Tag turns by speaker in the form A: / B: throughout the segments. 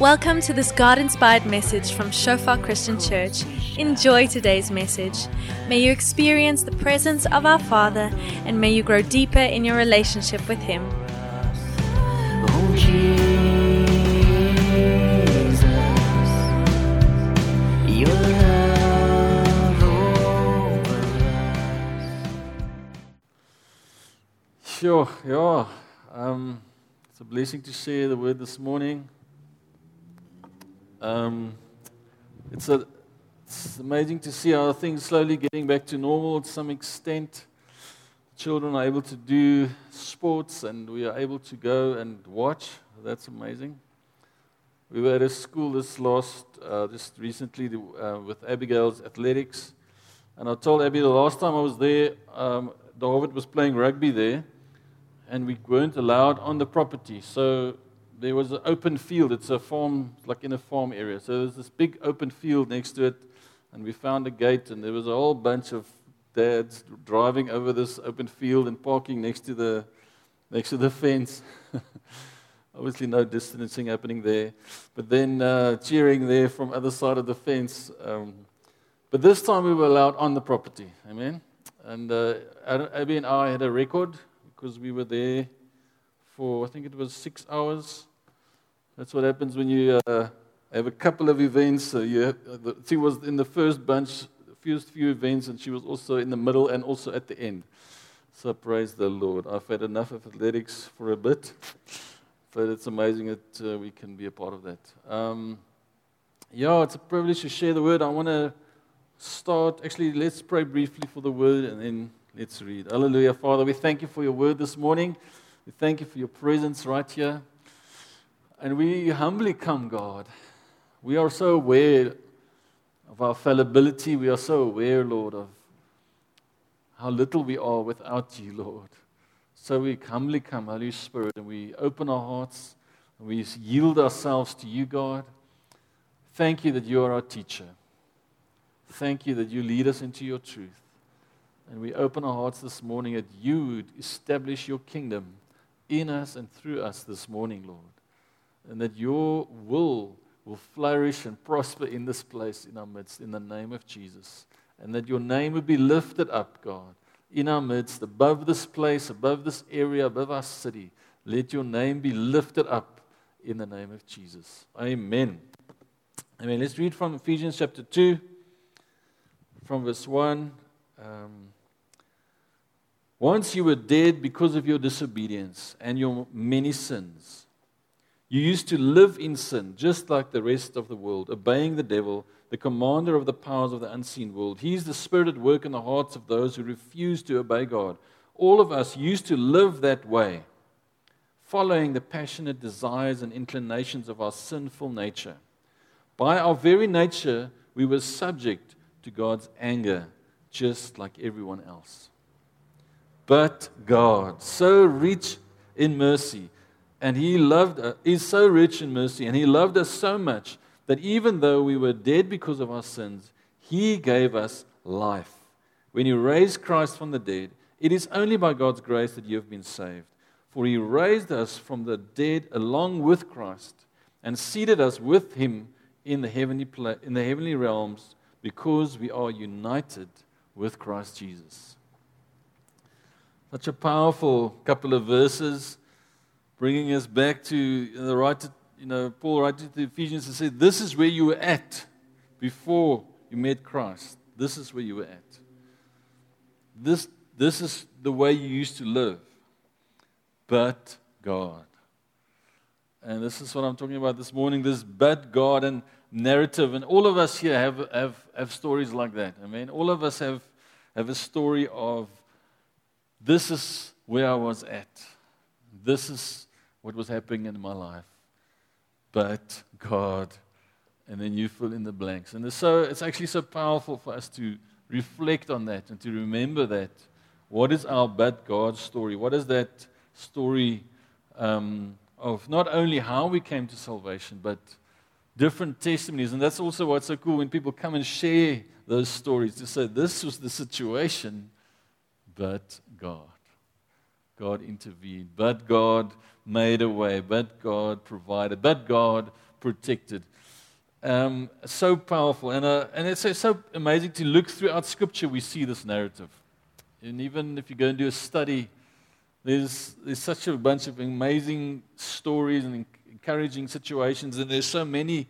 A: Welcome to this God inspired message from Shofar Christian Church. Enjoy today's message. May you experience the presence of our Father and may you grow deeper in your relationship with Him.
B: Sure, yeah. Um, it's a blessing to share the word this morning. Um, it's, a, it's amazing to see how things slowly getting back to normal to some extent. Children are able to do sports and we are able to go and watch. That's amazing. We were at a school this last, uh, just recently uh, with Abigail's athletics. And I told Abby the last time I was there, um, David was playing rugby there and we weren't allowed on the property. So there was an open field. It's a farm, like in a farm area. So there's this big open field next to it, and we found a gate, and there was a whole bunch of dads driving over this open field and parking next to the next to the fence. Obviously, no distancing happening there, but then uh, cheering there from other side of the fence. Um, but this time we were allowed on the property. Amen. And uh, Abby and I had a record because we were there for I think it was six hours. That's what happens when you uh, have a couple of events. So you have, uh, she was in the first bunch, first few events, and she was also in the middle and also at the end. So praise the Lord. I've had enough of athletics for a bit, but it's amazing that uh, we can be a part of that. Um, yeah, it's a privilege to share the word. I want to start. Actually, let's pray briefly for the word and then let's read. Hallelujah, Father. We thank you for your word this morning. We thank you for your presence right here. And we humbly come, God. We are so aware of our fallibility. We are so aware, Lord, of how little we are without you, Lord. So we humbly come, Holy Spirit, and we open our hearts and we yield ourselves to you, God. Thank you that you are our teacher. Thank you that you lead us into your truth. And we open our hearts this morning that you would establish your kingdom in us and through us this morning, Lord and that your will will flourish and prosper in this place in our midst in the name of Jesus. And that your name would be lifted up, God, in our midst, above this place, above this area, above our city. Let your name be lifted up in the name of Jesus. Amen. Amen. Let's read from Ephesians chapter 2, from verse 1. Um, Once you were dead because of your disobedience and your many sins. You used to live in sin, just like the rest of the world, obeying the devil, the commander of the powers of the unseen world. He is the spirit at work in the hearts of those who refuse to obey God. All of us used to live that way, following the passionate desires and inclinations of our sinful nature. By our very nature, we were subject to God's anger, just like everyone else. But God, so rich in mercy, and he loved us, He's so rich in mercy, and he loved us so much that even though we were dead because of our sins, he gave us life. When he raised Christ from the dead, it is only by God's grace that you have been saved. For he raised us from the dead along with Christ and seated us with him in the heavenly, pla- in the heavenly realms because we are united with Christ Jesus. Such a powerful couple of verses bringing us back to the right, you know, Paul writes to the Ephesians and said, This is where you were at before you met Christ. This is where you were at. This, this is the way you used to live. But God. And this is what I'm talking about this morning this but God and narrative. And all of us here have, have, have stories like that. I mean, all of us have, have a story of this is where I was at. This is what was happening in my life. But God, and then you fill in the blanks. And it's, so, it's actually so powerful for us to reflect on that and to remember that. What is our but God story? What is that story um, of not only how we came to salvation, but different testimonies? And that's also what's so cool when people come and share those stories to say, this was the situation, but God. God intervened, but God made a way, but God provided, but God protected. Um, so powerful. And, uh, and it's so, amazing to look throughout Scripture, we see this narrative. And even if you go and do a study, there's, there's such a bunch of amazing stories and encouraging situations, and there's so many.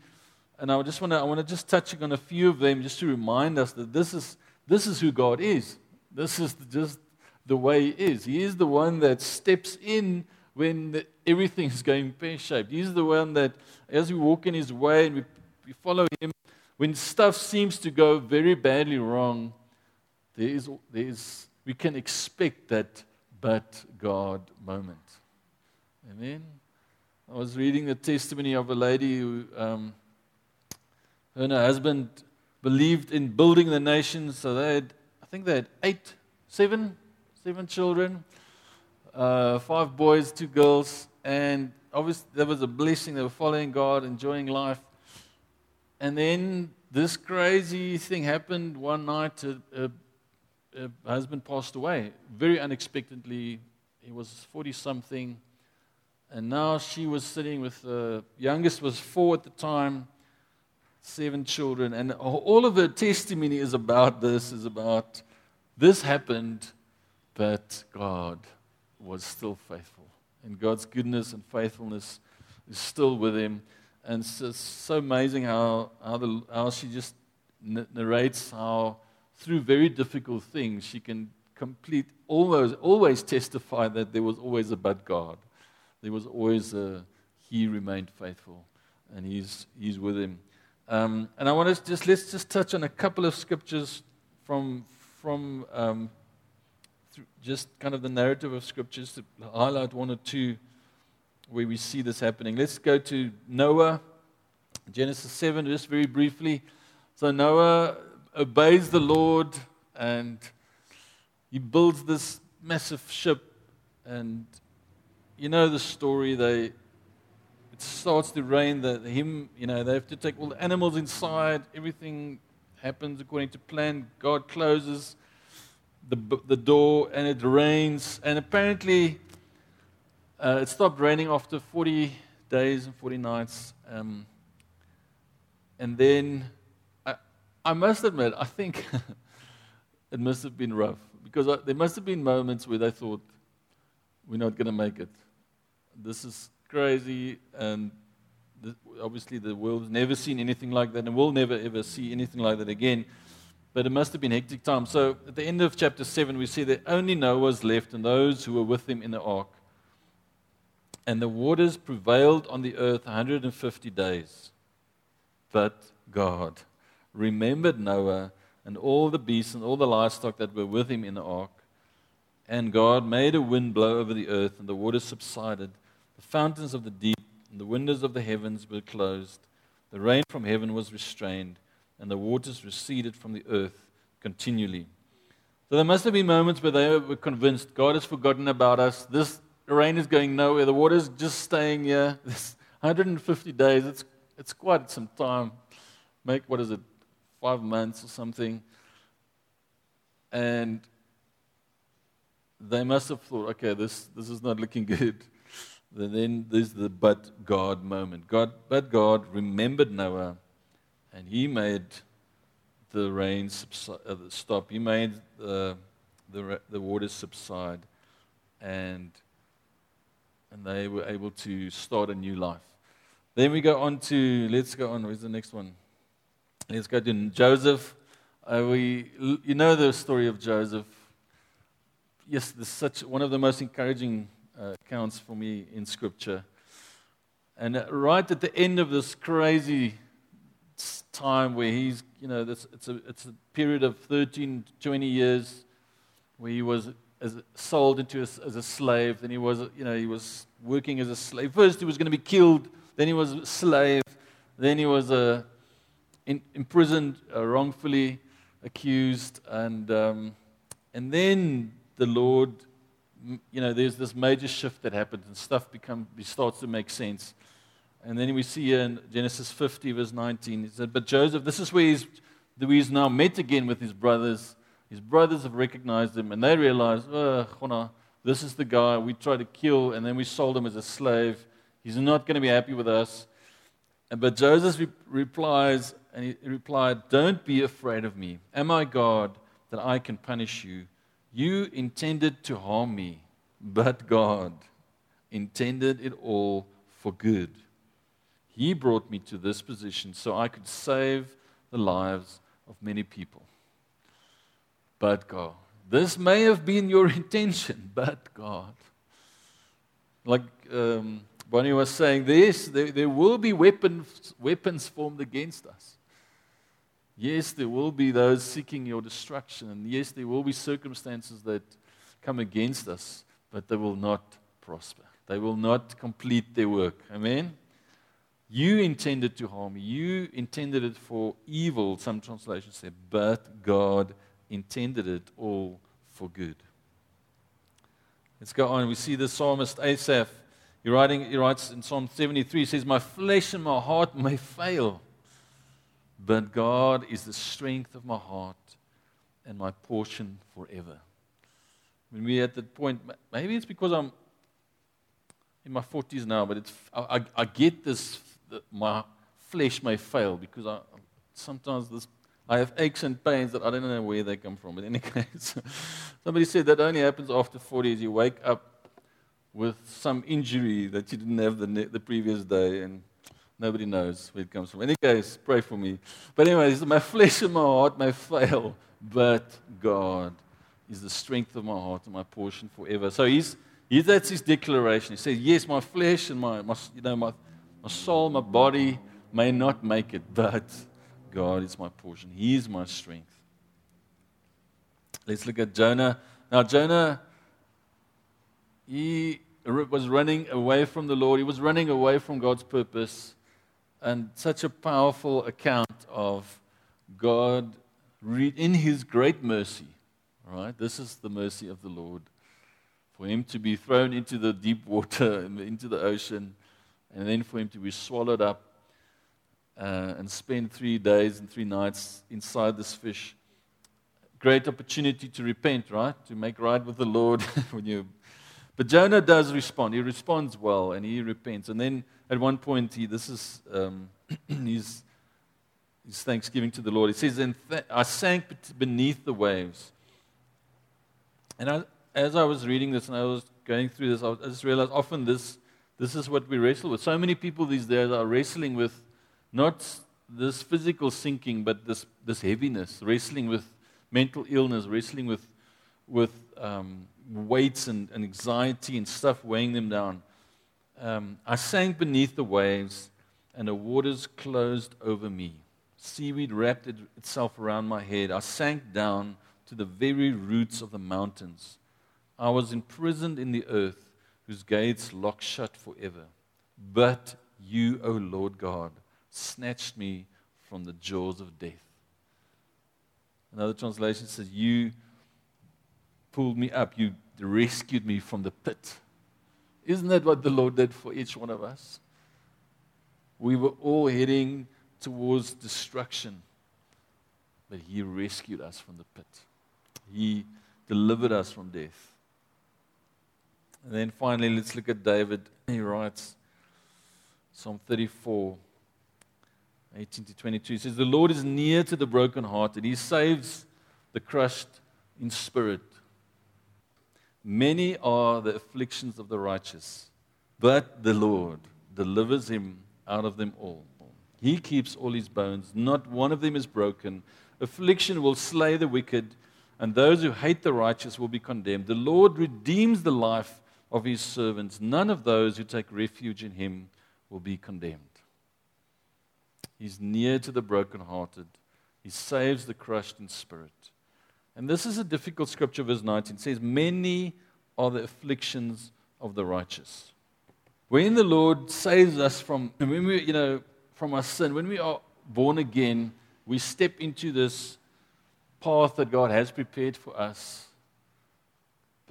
B: And I just want to I want to just touch on a few of them, just to remind us that this is this is who God is. This is just the way He is. He is the one that steps in when everything is going pear shaped. He's the one that, as we walk in His way and we, we follow Him, when stuff seems to go very badly wrong, there is, there is, we can expect that but God moment. Amen. I was reading the testimony of a lady who, um, her and her husband believed in building the nation. So they had, I think they had eight, seven, seven children, uh, five boys, two girls, and obviously there was a blessing. They were following God, enjoying life. And then this crazy thing happened one night. A, a, a husband passed away very unexpectedly. He was 40 something. And now she was sitting with the youngest was four at the time, seven children. And all of her testimony is about this, is about this happened, but God was still faithful. And God's goodness and faithfulness is still with him. And it's just so amazing how, how, the, how she just narrates how, through very difficult things, she can complete, always, always testify that there was always a but God. There was always a, he remained faithful, and he's, he's with him. Um, and I want to just, let's just touch on a couple of scriptures from, from um, just kind of the narrative of scriptures to highlight one or two where we see this happening. Let's go to Noah, Genesis 7, just very briefly. So Noah obeys the Lord and he builds this massive ship. And you know the story. They, it starts to rain. The, him, you know, they have to take all the animals inside. Everything happens according to plan. God closes the, the door and it rains. And apparently, uh, it stopped raining after 40 days and 40 nights. Um, and then I, I must admit, I think it must have been rough because I, there must have been moments where they thought, we're not going to make it. This is crazy, and obviously the world's never seen anything like that, and will never ever see anything like that again. But it must have been hectic time. So at the end of chapter 7, we see that only Noah was left and those who were with him in the ark. And the waters prevailed on the earth 150 days. But God remembered Noah and all the beasts and all the livestock that were with him in the ark. And God made a wind blow over the earth, and the waters subsided. The fountains of the deep and the windows of the heavens were closed. The rain from heaven was restrained, and the waters receded from the earth continually. So there must have been moments where they were convinced God has forgotten about us. This rain is going nowhere. The water's just staying here. This 150 days, it's, it's quite some time. Make, what is it, five months or something. And they must have thought, okay, this, this is not looking good. then there's the but God moment. God, but God remembered Noah, and he made the rain uh, stop. He made the, the, the waters subside, and, and they were able to start a new life. Then we go on to, let's go on, where's the next one? Let's go to Joseph. Uh, we, you know the story of Joseph. Yes, this is such one of the most encouraging uh, accounts for me in Scripture. And right at the end of this crazy time where he's, you know, this, it's, a, it's a period of 13, 20 years where he was as, sold into a, as a slave. Then he was, you know, he was working as a slave. First he was going to be killed. Then he was a slave. Then he was a in, imprisoned, uh, wrongfully accused, and, um, and then the Lord, you know, there's this major shift that happens, and stuff become, starts to make sense. And then we see in Genesis 50, verse 19, he said, But Joseph, this is where he's, where he's now met again with his brothers. His brothers have recognized him, and they realize, oh, this is the guy we tried to kill, and then we sold him as a slave. He's not going to be happy with us. But Joseph re- replies, and he replied, Don't be afraid of me. Am I God that I can punish you? You intended to harm me, but God intended it all for good. He brought me to this position so I could save the lives of many people. But God. This may have been your intention, but God. Like um, Bonnie was saying, this, there, there will be weapons, weapons formed against us. Yes, there will be those seeking your destruction. And yes, there will be circumstances that come against us, but they will not prosper. They will not complete their work. Amen? You intended to harm me. You intended it for evil, some translations say, but God intended it all for good. Let's go on. We see the psalmist Asaph. He, writing, he writes in Psalm 73, he says, My flesh and my heart may fail, but God is the strength of my heart and my portion forever. When we're at that point, maybe it's because I'm in my 40s now, but I, I, I get this, that my flesh may fail because I, sometimes this, I have aches and pains that I don't know where they come from. But in any case, somebody said that only happens after 40 as you wake up with some injury that you didn't have the, ne- the previous day and nobody knows where it comes from. In any case, pray for me. But anyways, my flesh and my heart may fail, but God is the strength of my heart and my portion forever. So he's, he, that's his declaration. He says, yes, my flesh and my, my, you know, my, my soul, my body may not make it, but God is my portion. He is my strength. Let's look at Jonah. Now, Jonah he was running away from the Lord. He was running away from God's purpose. And such a powerful account of God in his great mercy. Right? This is the mercy of the Lord. For him to be thrown into the deep water, into the ocean, and then for him to be swallowed up uh, and spend three days and three nights inside this fish. Great opportunity to repent, right? To make right with the Lord when you but Jonah does respond. He responds well and he repents. And then at one point, he, this is um, his, his thanksgiving to the Lord. He says, and th- I sank beneath the waves. And I, as I was reading this and I was going through this, I, I just realized often this, this is what we wrestle with. So many people these days are wrestling with not this physical sinking, but this, this heaviness, wrestling with mental illness, wrestling with, with um, weights and, and, anxiety and stuff weighing them down. Um, I sank beneath the waves, and the waters closed over me. Seaweed wrapped it, itself around my head. I sank down to the very roots of the mountains. I was imprisoned in the earth, whose gates lock shut forever. But you, O Lord God, snatched me from the jaws of death. Another translation says, You pulled me up. You rescued me from the pit. Isn't that what the Lord did for each one of us? We were all heading towards destruction, but He rescued us from the pit. He delivered us from death. And then finally, let's look at David. He writes Psalm 34, 18 to 22. He says, The Lord is near to the brokenhearted, He saves the crushed in spirit. Many are the afflictions of the righteous, but the Lord delivers him out of them all. He keeps all his bones, not one of them is broken. Affliction will slay the wicked, and those who hate the righteous will be condemned. The Lord redeems the life of his servants. None of those who take refuge in him will be condemned. He's near to the brokenhearted, he saves the crushed in spirit. And this is a difficult scripture, verse 19. It says, Many are the afflictions of the righteous. When the Lord saves us from, when we, you know, from our sin, when we are born again, we step into this path that God has prepared for us.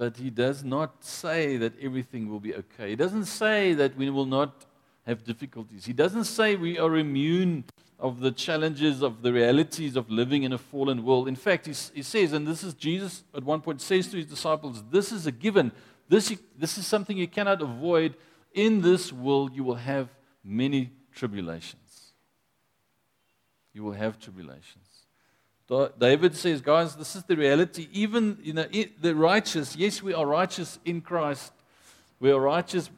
B: But He does not say that everything will be okay. He doesn't say that we will not have difficulties. He doesn't say we are immune of the challenges of the realities of living in a fallen world. In fact, he, he says, and this is Jesus at one point says to his disciples, This is a given. This, this is something you cannot avoid. In this world, you will have many tribulations. you will have tribulations. Da- David says, guys, this is the reality. Even you know, the righteous, yes, we are righteous in Christ. We are righteous.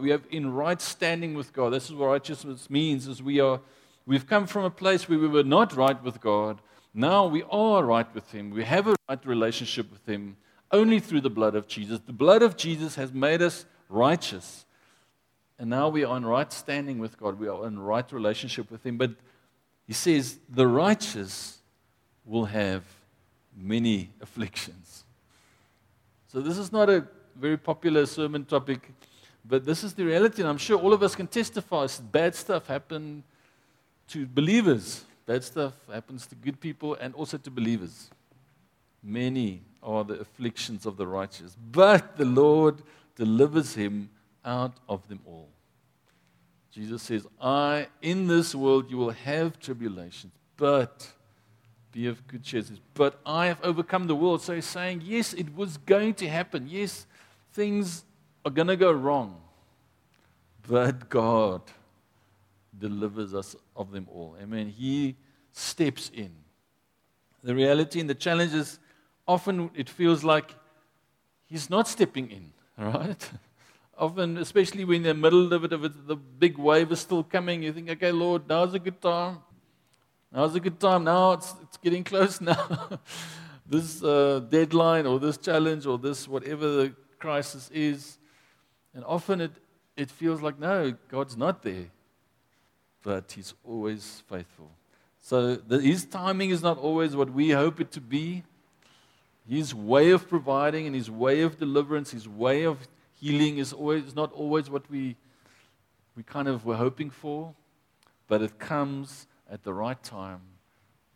B: We have in right standing with God. This is what righteousness means: is we are, we've come from a place where we were not right with God. Now we are right with Him. We have a right relationship with Him only through the blood of Jesus. The blood of Jesus has made us righteous. And now we are in right standing with God. We are in right relationship with Him. But He says, the righteous will have many afflictions. So this is not a very popular sermon topic, but this is the reality. And I'm sure all of us can testify. Bad stuff happen to believers. Bad stuff happens to good people and also to believers. Many are the afflictions of the righteous, but the Lord delivers him out of them all. Jesus says, I, in this world, you will have tribulations, but be of good cheer. But I have overcome the world. So he's saying, yes, it was going to happen. Yes, things are going to go wrong. But God delivers us of them all. Amen. He steps in. The reality and the challenge is often it feels like He's not stepping in, right? Often, especially when in the middle of it, of it, the big wave is still coming, you think, okay, Lord, now's a good time. Now's a good time. Now it's, it's getting close now. this uh, deadline or this challenge or this whatever the crisis is. And often it, it feels like, no, God's not there. But He's always faithful. So the, His timing is not always what we hope it to be. His way of providing and His way of deliverance, His way of healing is always not always what we, we kind of were hoping for. But it comes at the right time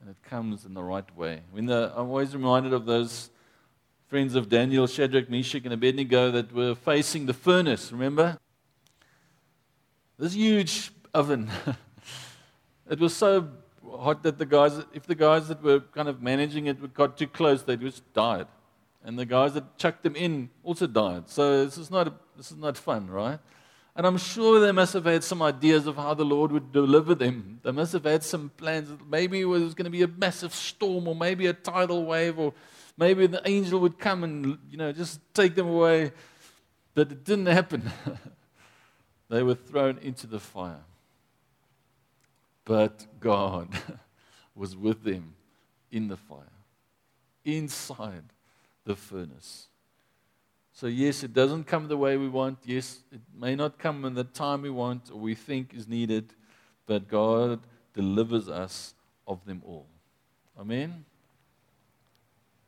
B: and it comes in the right way. The, I'm always reminded of those friends of Daniel, Shadrach, Meshach, and Abednego that were facing the furnace, remember? This huge oven. it was so hot that the guys, if the guys that were kind of managing it got too close, they just died. And the guys that chucked them in also died. So this is not, this is not fun, right? And I'm sure they must have had some ideas of how the Lord would deliver them. They must have had some plans. Maybe it was going to be a massive storm, or maybe a tidal wave, or maybe the angel would come and you know just take them away. But it didn't happen. they were thrown into the fire. But God was with them in the fire, inside the furnace. So, yes, it doesn't come the way we want. Yes, it may not come in the time we want or we think is needed, but God delivers us of them all. Amen?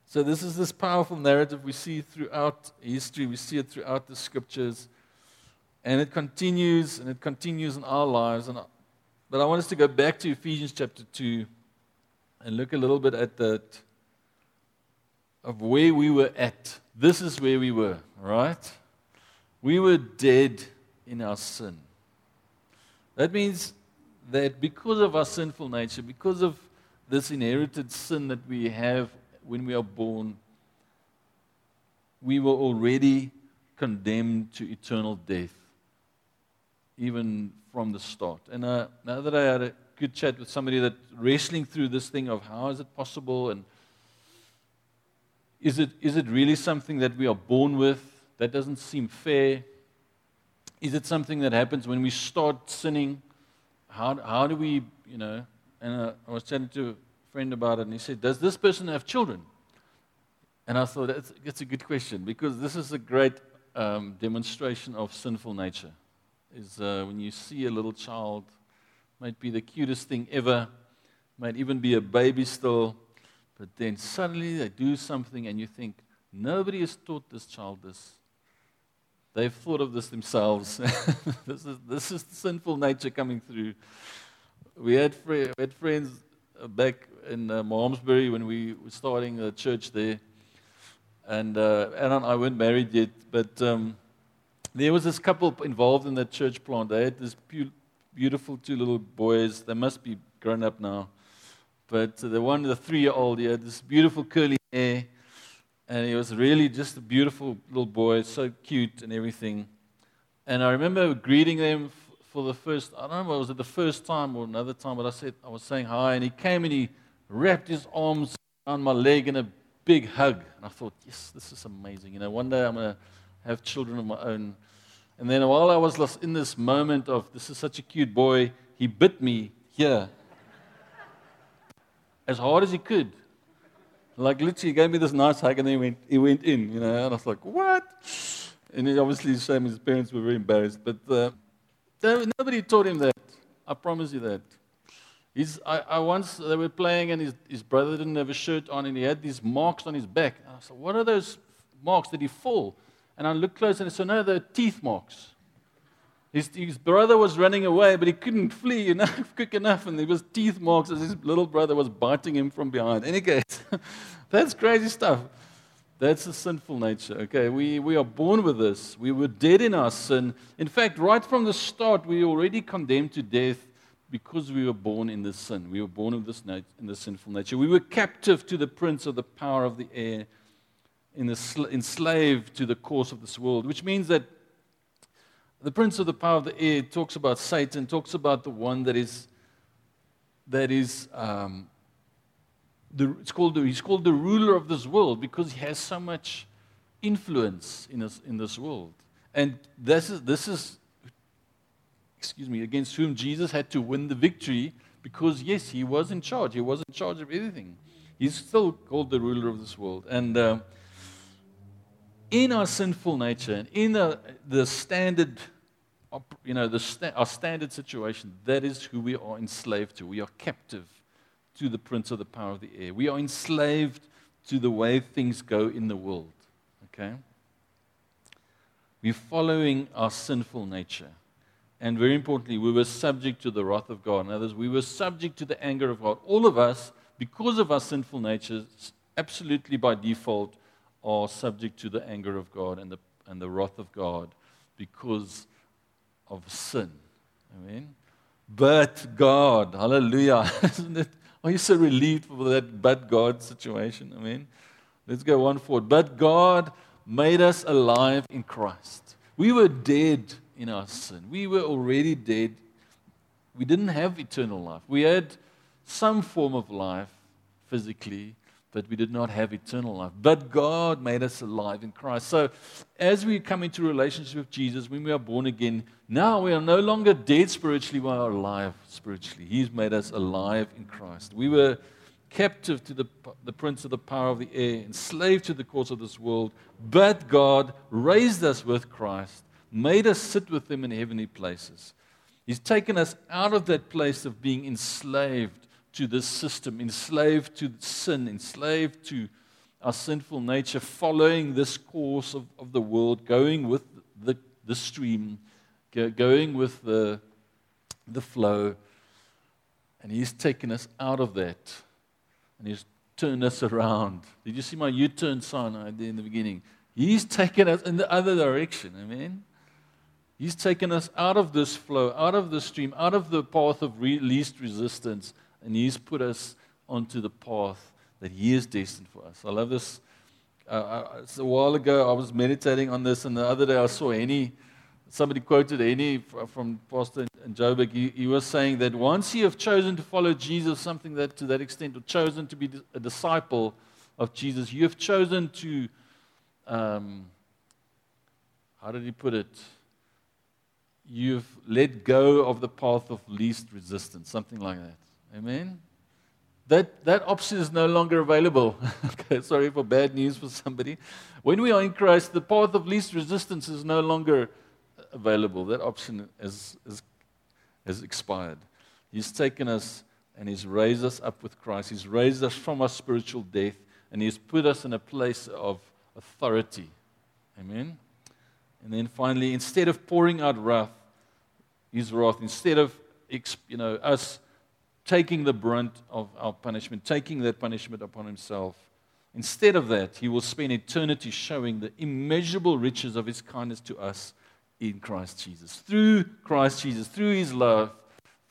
B: So, this is this powerful narrative we see throughout history, we see it throughout the scriptures, and it continues and it continues in our lives. And, but I want us to go back to Ephesians chapter 2 and look a little bit at that of where we were at. This is where we were, right? We were dead in our sin. That means that because of our sinful nature, because of this inherited sin that we have when we are born, we were already condemned to eternal death, even from the start. And uh, now that I had a good chat with somebody that wrestling through this thing of how is it possible and is it, is it really something that we are born with? That doesn't seem fair. Is it something that happens when we start sinning? How, how do we, you know? And uh, I was chatting to a friend about it, and he said, Does this person have children? And I thought, that's, that's a good question because this is a great um, demonstration of sinful nature. Is uh, when you see a little child, might be the cutest thing ever, might even be a baby still, but then suddenly they do something and you think, nobody has taught this child this. They've thought of this themselves. this, is, this is sinful nature coming through. We had, we had friends uh, back in uh, Malmesbury when we were starting a church there. And uh, Anna and I weren't married yet, but um, there was this couple involved in that church plant. They had this beautiful two little boys. They must be grown up now. But the one, the three year old, he had this beautiful curly hair. And he was really just a beautiful little boy, so cute and everything. And I remember greeting them for the first, I don't know, it was it the first time or another time, but I said, I was saying hi, and he came and he wrapped his arms around my leg in a big hug. And I thought, yes, this is amazing. You know, one day I'm going to have children of my own. And then while I was in this moment of, this is such a cute boy, he bit me here as hard as he could. Like literally, he gave me this nice hug and then he went, he went in, you know. And I was like, what? And he obviously, Sam, his parents were very embarrassed. But uh, nobody taught him that. I promise you that. He's, I, I, once, they were playing and his, his brother didn't have a shirt on and he had these marks on his back. And I said, what are those marks? Did he fall? And I looked close and I said, no, they're teeth marks. His, his, brother was running away, but he couldn't flee enough, quick enough, and there was teeth marks as his little brother was biting him from behind. Any case, that's crazy stuff. That's a sinful nature. Okay, we, we are born with this. We were dead in our sin. In fact, right from the start, we were already condemned to death because we were born in this sin. We were born in this, nat- in this sinful nature. We were captive to the prince of the power of the air, in the sl- enslaved to the course of this world, which means that the prince of the power of the air talks about Satan, talks about the one that is, that is um, the, it's called the, he's called the ruler of this world because he has so much influence in, us, in this world. And this is, this is, excuse me, against whom Jesus had to win the victory because, yes, he was in charge. He was in charge of everything. He's still called the ruler of this world. And uh, in our sinful nature and in the, the standard, you know, the sta- our standard situation, that is who we are enslaved to. We are captive to the prince of the power of the air. We are enslaved to the way things go in the world. Okay? We're following our sinful nature. And very importantly, we were subject to the wrath of God. In others, we were subject to the anger of God. All of us, because of our sinful natures, absolutely by default, are subject to the anger of God and the, and the wrath of God because of sin. Amen. But God, hallelujah. Isn't it? Are you so relieved for that but God situation? Amen. Let's go one forward. But God made us alive in Christ. We were dead in our sin. We were already dead. We didn't have eternal life. We had some form of life physically, but we did not have eternal life. But God made us alive in Christ. So, as we come into relationship with Jesus, when we are born again, now we are no longer dead spiritually, we are alive spiritually. He's made us alive in Christ. We were captive to the, the prince of the power of the air, enslaved to the course of this world, but God raised us with Christ, made us sit with Him in heavenly places. He's taken us out of that place of being enslaved to this system, enslaved to sin, enslaved to our sinful nature, following this course of, of the world, going with the, the stream, going with the, the flow. And He's taken us out of that. And He's turned us around. Did you see my U turn sign I did in the beginning? He's taken us in the other direction. Amen. He's taken us out of this flow, out of the stream, out of the path of re- least resistance and He's put us onto the path that He is destined for us. I love this. Uh, a while ago, I was meditating on this, and the other day I saw any. Somebody quoted any from Pastor Joburg. He, he was saying that once you have chosen to follow Jesus, something that to that extent, or chosen to be a disciple of Jesus, you have chosen to, um, how did he put it? You've let go of the path of least resistance, something like that. Amen. That, that option is no longer available. okay, sorry for bad news for somebody. When we are in Christ, the path of least resistance is no longer available. That option has, has, has expired. He's taken us and He's raised us up with Christ. He's raised us from our spiritual death and He's put us in a place of authority. Amen. And then finally, instead of pouring out wrath, His wrath, instead of you know, us taking the brunt of our punishment, taking that punishment upon himself. Instead of that, he will spend eternity showing the immeasurable riches of his kindness to us in Christ Jesus. Through Christ Jesus, through his love,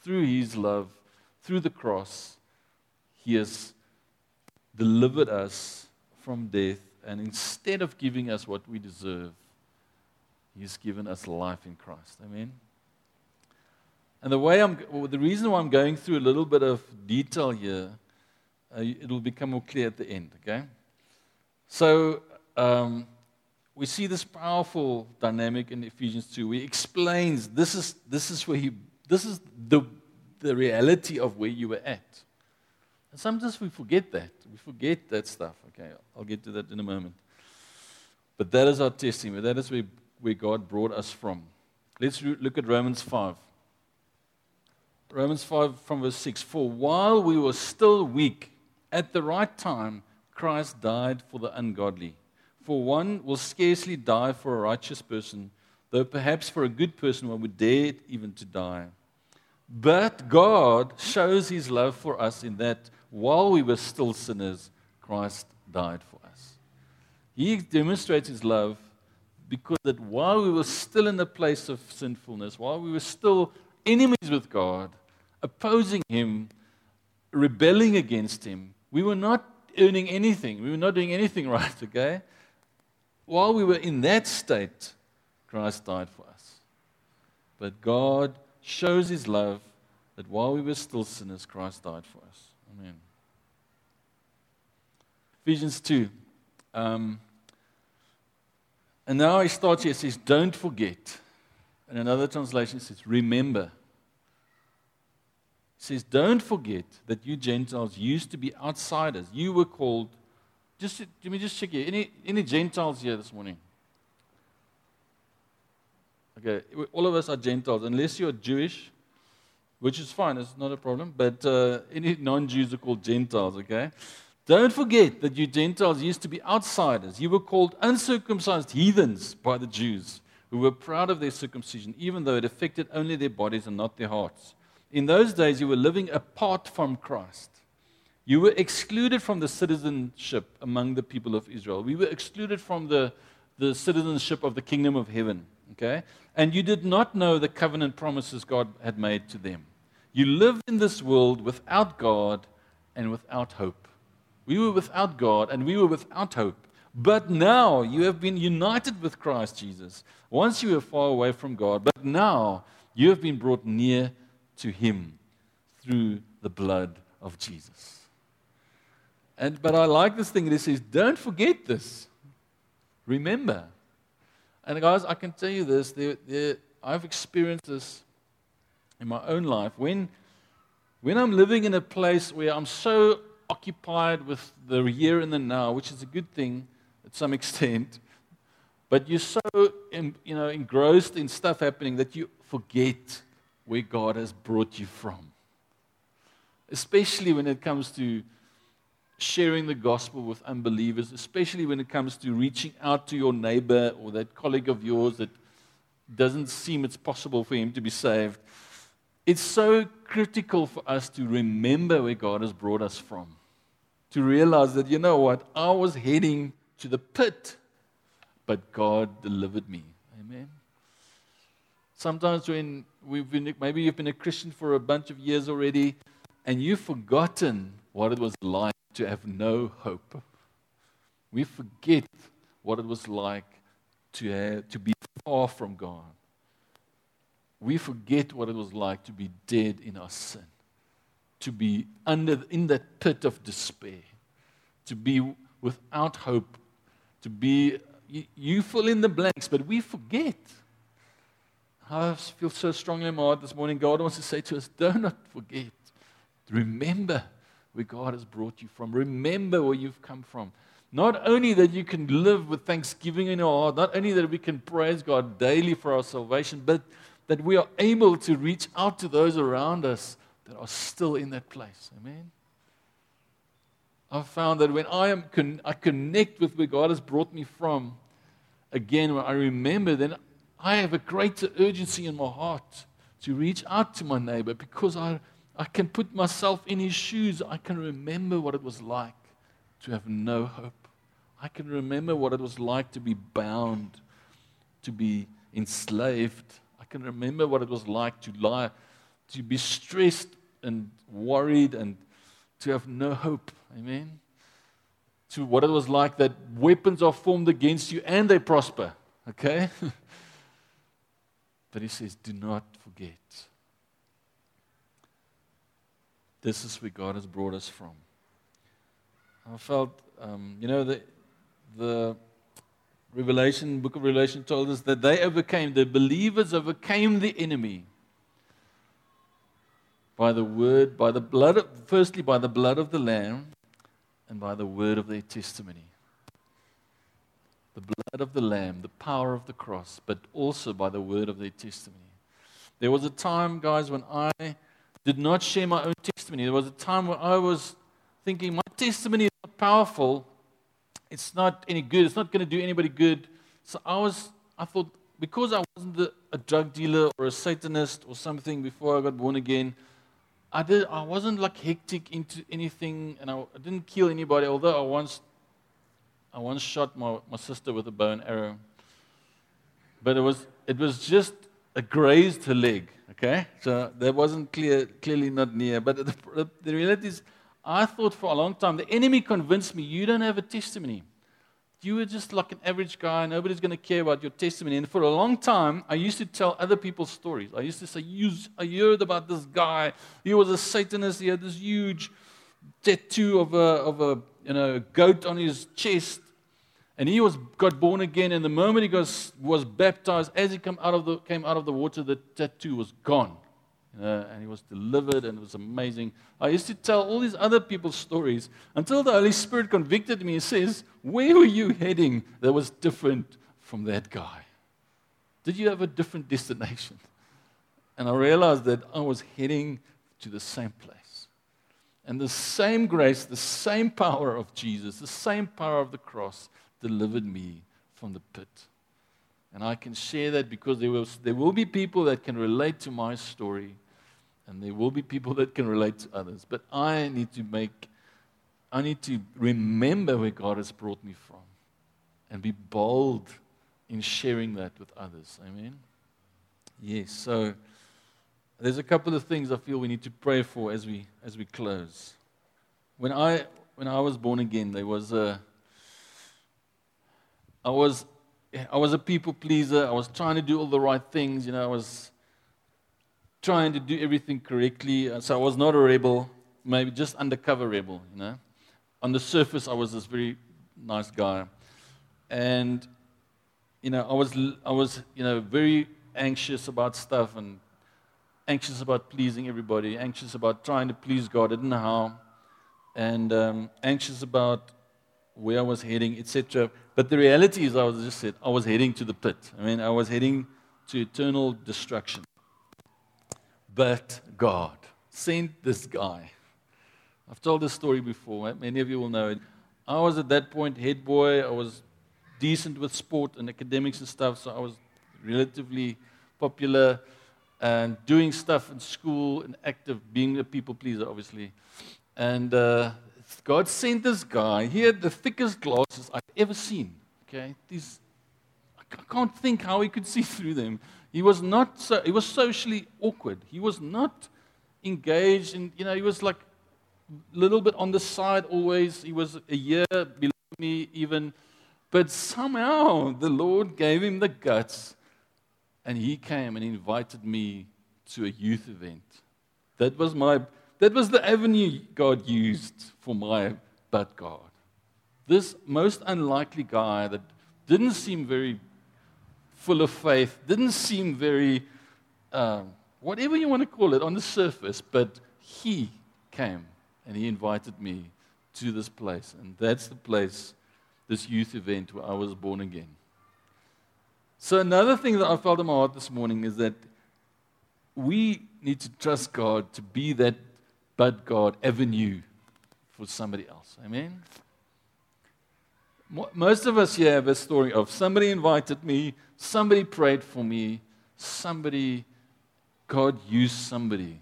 B: through his love, through the cross, he has delivered us from death. And instead of giving us what we deserve, he's given us life in Christ. Amen. And the way I'm, well, the reason why I'm going through a little bit of detail here, uh, it'll become more clear at the end, okay? So, um, we see this powerful dynamic in Ephesians 2. He explains this is, this is where he, this is the, the reality of where you were at. And sometimes we forget that. We forget that stuff. Okay, I'll get to that in a moment. But that is our testimony. That is where, where God brought us from. Let's re- look at Romans 5. Romans 5 from verse 6. For while we were still weak, at the right time, Christ died for the ungodly. For one will scarcely die for a righteous person, though perhaps for a good person one would dare even to die. But God shows his love for us in that while we were still sinners, Christ died for us. He demonstrates his love because that while we were still in a place of sinfulness, while we were still enemies with God, opposing him, rebelling against him, we were not earning anything. We were not doing anything right, okay? While we were in that state, Christ died for us. But God shows his love that while we were still sinners, Christ died for us. Amen. Ephesians 2. Um, and now he starts here, he says, Don't forget. And another translation says, Remember. He says, Don't forget that you Gentiles used to be outsiders. You were called. Just let me just check here. Any, any Gentiles here this morning? Okay, all of us are Gentiles, unless you're Jewish, which is fine, it's not a problem. But uh, any non Jews are called Gentiles, okay? Don't forget that you Gentiles used to be outsiders. You were called uncircumcised heathens by the Jews, who were proud of their circumcision, even though it affected only their bodies and not their hearts. In those days, you were living apart from Christ. You were excluded from the citizenship among the people of Israel. We were excluded from the, the citizenship of the kingdom of heaven. Okay? And you did not know the covenant promises God had made to them. You lived in this world without God and without hope. We were without God and we were without hope. But now you have been united with Christ Jesus. Once you were far away from God, but now you have been brought near to Him through the blood of Jesus. And, but I like this thing it says, don't forget this. Remember. And guys, I can tell you this, there, there, I've experienced this in my own life. When, when I'm living in a place where I'm so occupied with the here and the now, which is a good thing some extent. But you're so you know, engrossed in stuff happening that you forget where God has brought you from. Especially when it comes to sharing the gospel with unbelievers, especially when it comes to reaching out to your neighbor or that colleague of yours that doesn't seem it's possible for him to be saved. It's so critical for us to remember where God has brought us from to realize that, you know what, I was heading to the pit, but God delivered me. Amen. Sometimes when we've been, maybe you've been a Christian for a bunch of years already, and you've forgotten what it was like to have no hope. We forget what it was like to, have, to be far from God. We forget what it was like to be dead in our sin to be under, in that pit of despair, to be without hope, to be, you, you fill in the blanks, but we forget. I feel so strongly in my heart this morning. God wants to say to us, do not forget. Remember where God has brought you from. Remember where you've come from. Not only that you can live with thanksgiving in our heart, not only that we can praise God daily for our salvation, but that we are able to reach out to those around us that are still in that place. Amen. I've found that when I am con- I connect with where God has brought me from, again, when I remember, then I have a greater urgency in my heart to reach out to my neighbor because I, I can put myself in his shoes. I can remember what it was like to have no hope. I can remember what it was like to be bound, to be enslaved. I can remember what it was like to lie, to be stressed and worried and to have no hope. Amen. To what it was like that weapons are formed against you and they prosper. Okay? but he says, do not forget. this is where God has brought us from. I felt, um, you know, the, the Revelation, book of Revelation told us that they overcame, the believers overcame the enemy by the word, by the blood, of, firstly by the blood of the Lamb and by the word of their testimony. The blood of the Lamb, the power of the cross, but also by the word of their testimony. There was a time, guys, when I did not share my own testimony. There was a time when I was thinking, my testimony is not powerful. It's not any good. It's not going to do anybody good. So I was, I thought, because I wasn't a drug dealer or a Satanist or something before I got born again, I, did, I wasn't like hectic into anything and I, I didn't kill anybody, although I once, I once shot my, my sister with a bow and arrow. But it was, it was just a grazed her leg, okay? So that wasn't clear, clearly not near. But the, the reality is, I thought for a long time, the enemy convinced me, you don't have a testimony. You were just like an average guy. Nobody's going to care about your testimony. And for a long time, I used to tell other people's stories. I used to say, I heard about this guy. He was a Satanist. He had this huge tattoo of a, of a you know, goat on his chest. And he was, got born again. And the moment he was, was baptized, as he came out, of the, came out of the water, the tattoo was gone. Uh, and he was delivered, and it was amazing. I used to tell all these other people's stories until the Holy Spirit convicted me and says, Where were you heading that was different from that guy? Did you have a different destination? And I realized that I was heading to the same place. And the same grace, the same power of Jesus, the same power of the cross delivered me from the pit. And I can share that because there, was, there will be people that can relate to my story and there will be people that can relate to others. But I need to make, I need to remember where God has brought me from and be bold in sharing that with others. Amen? Yes, so there's a couple of things I feel we need to pray for as we, as we close. When I, when I was born again, there was a, I was, I was a people pleaser. I was trying to do all the right things. You know, I was trying to do everything correctly. Uh, so I was not a rebel, maybe just undercover rebel, you know. On the surface, I was this very nice guy. And, you know, I was, I was, you know, very anxious about stuff and anxious about pleasing everybody, anxious about trying to please God. I didn't know how. And um, anxious about where I was heading, etc. But the reality is, I was just said, I was heading to the pit. I mean, I was heading to eternal destruction but God sent this guy. I've told this story before. Many of you will know it. I was at that point head boy. I was decent with sport and academics and stuff, so I was relatively popular and doing stuff in school and active, being a people pleaser, obviously. And uh, God sent this guy. He had the thickest glasses I've ever seen. Okay, these I can't think how he could see through them. He was not so, he was socially awkward. He was not engaged in, you know, he was like a little bit on the side always. He was a year below me even. But somehow the Lord gave him the guts and he came and invited me to a youth event. That was my that was the avenue God used for my but God. This most unlikely guy that didn't seem very full of faith, didn't seem very, um, whatever you want to call it, on the surface, but he came and he invited me to this place. And that's the place, this youth event where I was born again. So, another thing that I felt in my heart this morning is that we need to trust God to be that but God avenue for somebody else. Amen? Most of us here have a story of somebody invited me, somebody prayed for me, somebody, God used somebody.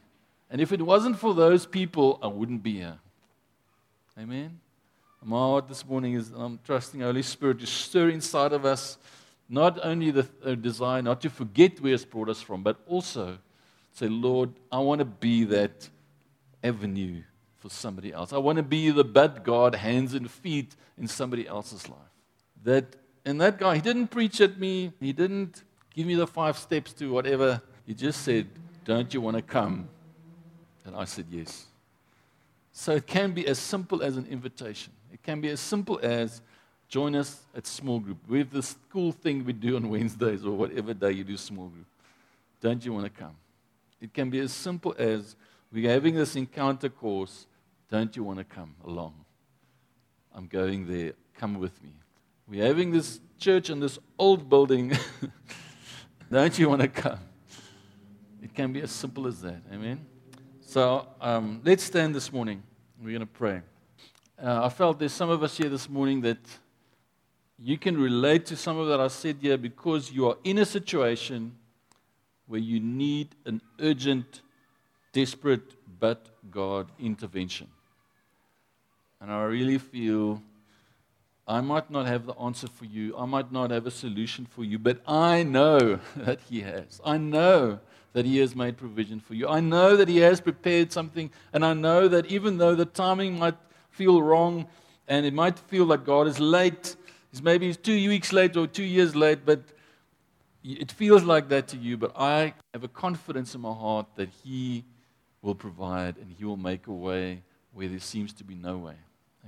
B: And if it wasn't for those people, I wouldn't be here. Amen? My heart this morning is I'm trusting Holy Spirit to stir inside of us not only the uh, desire not to forget where He's brought us from, but also say, Lord, I want to be that avenue for somebody else. I want to be the bad God, hands and feet in somebody else's life. That and that guy, he didn't preach at me. He didn't give me the five steps to whatever. He just said, "Don't you want to come?" And I said, "Yes." So it can be as simple as an invitation. It can be as simple as join us at small group. We have this cool thing we do on Wednesdays or whatever day you do small group. Don't you want to come? It can be as simple as we're having this encounter course. Don't you want to come along? I'm going there. Come with me. We're having this church in this old building. Don't you want to come? It can be as simple as that. Amen. So um, let's stand this morning. We're going to pray. Uh, I felt there's some of us here this morning that you can relate to some of that I said here because you are in a situation where you need an urgent, desperate, but God intervention. And I really feel I might not have the answer for you, I might not have a solution for you, but I know that He has. I know that He has made provision for you. I know that He has prepared something, and I know that even though the timing might feel wrong and it might feel like God is late, maybe two weeks late or two years late, but it feels like that to you. But I have a confidence in my heart that He will provide and He will make a way where there seems to be no way.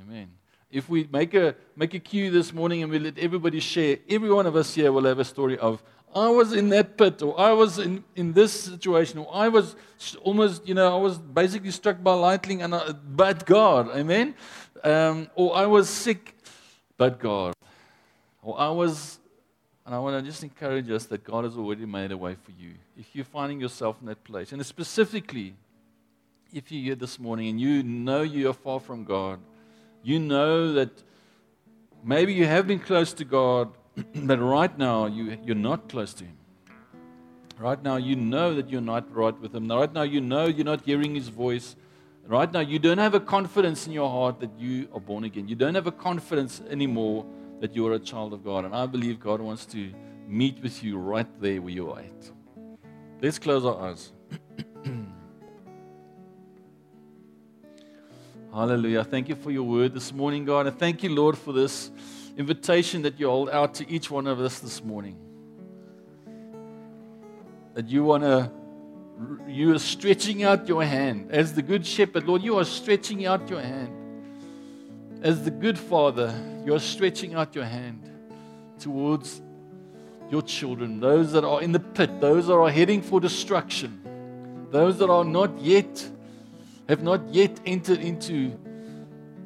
B: Amen. If we make a, make a queue this morning and we let everybody share, every one of us here will have a story of, I was in that pit, or I was in, in this situation, or I was almost, you know, I was basically struck by lightning, and I, but God, amen? Um, or I was sick, but God. Or I was, and I want to just encourage us that God has already made a way for you. If you're finding yourself in that place, and specifically, if you're here this morning and you know you are far from God, you know that maybe you have been close to God, but right now you, you're not close to Him. Right now you know that you're not right with Him. Right now you know you're not hearing His voice. Right now you don't have a confidence in your heart that you are born again. You don't have a confidence anymore that you are a child of God. And I believe God wants to meet with you right there where you are at. Let's close our eyes. Hallelujah. Thank you for your word this morning, God. And thank you, Lord, for this invitation that you hold out to each one of us this morning. That you want to, you are stretching out your hand. As the good shepherd, Lord, you are stretching out your hand. As the good father, you are stretching out your hand towards your children, those that are in the pit, those that are heading for destruction, those that are not yet have not yet entered into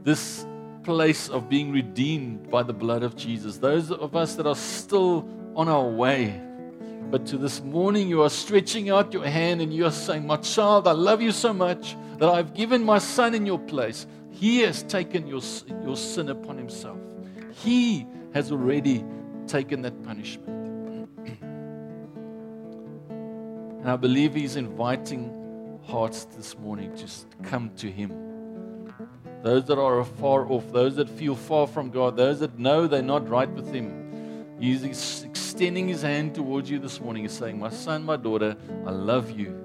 B: this place of being redeemed by the blood of Jesus. Those of us that are still on our way. But to this morning, you are stretching out your hand and you are saying, My child, I love you so much that I've given my son in your place. He has taken your, your sin upon himself, he has already taken that punishment. and I believe he's inviting hearts this morning to come to Him. Those that are far off, those that feel far from God, those that know they're not right with Him, He's extending His hand towards you this morning. He's saying, My son, my daughter, I love you.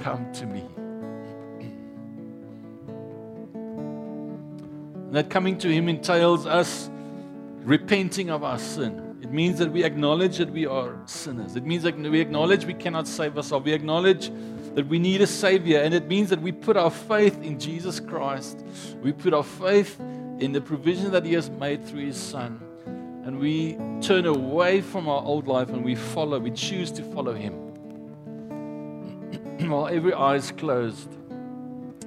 B: Come to me. And that coming to Him entails us repenting of our sin. It means that we acknowledge that we are sinners. It means that we acknowledge we cannot save ourselves. We acknowledge that we need a Savior. And it means that we put our faith in Jesus Christ. We put our faith in the provision that He has made through His Son. And we turn away from our old life and we follow, we choose to follow Him. While every eye is closed,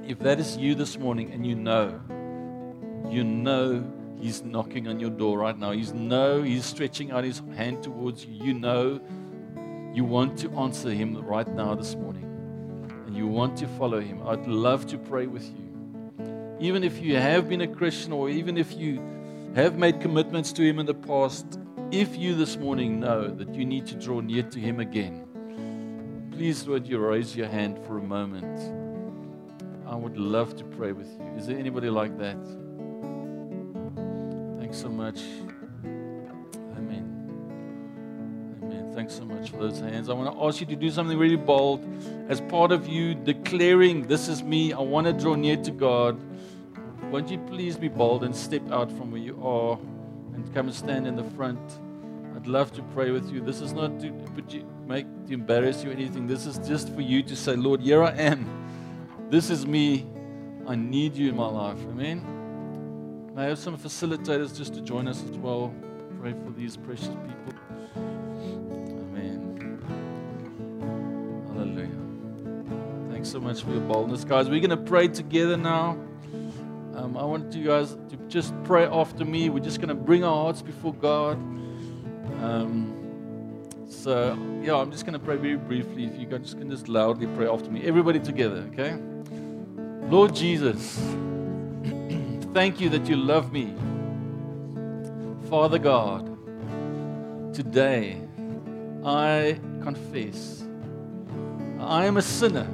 B: if that is you this morning and you know, you know He's knocking on your door right now. He's know He's stretching out His hand towards you. You know you want to answer Him right now this morning you want to follow Him, I'd love to pray with you. Even if you have been a Christian or even if you have made commitments to Him in the past, if you this morning know that you need to draw near to Him again, please would you raise your hand for a moment. I would love to pray with you. Is there anybody like that? Thanks so much. Thanks so much for those hands. I want to ask you to do something really bold as part of you declaring, This is me. I want to draw near to God. Won't you please be bold and step out from where you are and come and stand in the front? I'd love to pray with you. This is not to make to embarrass you or anything. This is just for you to say, Lord, here I am. This is me. I need you in my life. Amen. May I have some facilitators just to join us as well. Pray for these precious people. Thanks so much for your boldness, guys. We're going to pray together now. Um, I want you guys to just pray after me. We're just going to bring our hearts before God. Um, so, yeah, I'm just going to pray very briefly. If you guys just can just loudly pray after me. Everybody together, okay? Lord Jesus, thank you that you love me. Father God, today I confess I am a sinner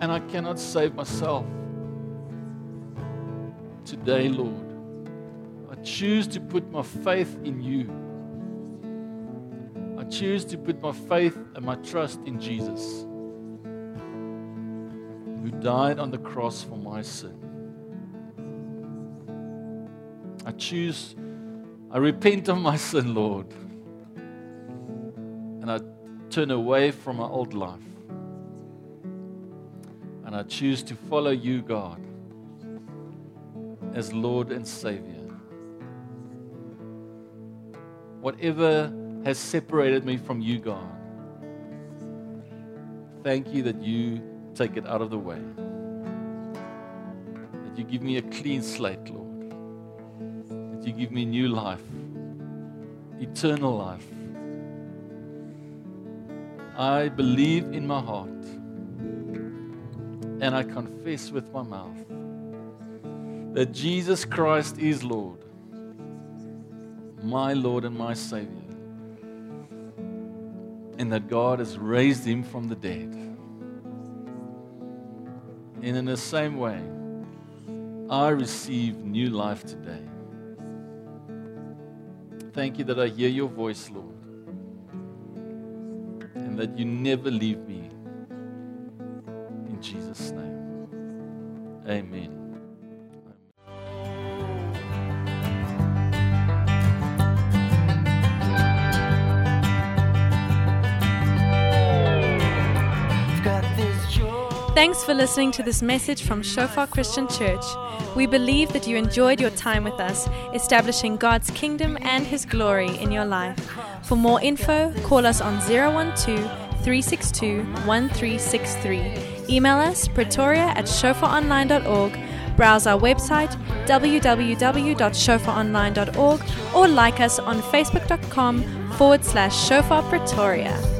B: and I cannot save myself. Today, Lord, I choose to put my faith in you. I choose to put my faith and my trust in Jesus, who died on the cross for my sin. I choose, I repent of my sin, Lord, and I turn away from my old life. I choose to follow you, God, as Lord and Savior. Whatever has separated me from you, God, thank you that you take it out of the way. That you give me a clean slate, Lord. That you give me new life, eternal life. I believe in my heart and I confess with my mouth that Jesus Christ is Lord, my Lord and my Savior, and that God has raised him from the dead. And in the same way, I receive new life today. Thank you that I hear your voice, Lord, and that you never leave me. In Jesus' name. Amen.
A: Thanks for listening to this message from Shofar Christian Church. We believe that you enjoyed your time with us, establishing God's kingdom and His glory in your life. For more info, call us on 012 362 1363. Email us pretoria at shofaronline.org. Browse our website www.shofaronline.org or like us on facebook.com forward slash shofar pretoria.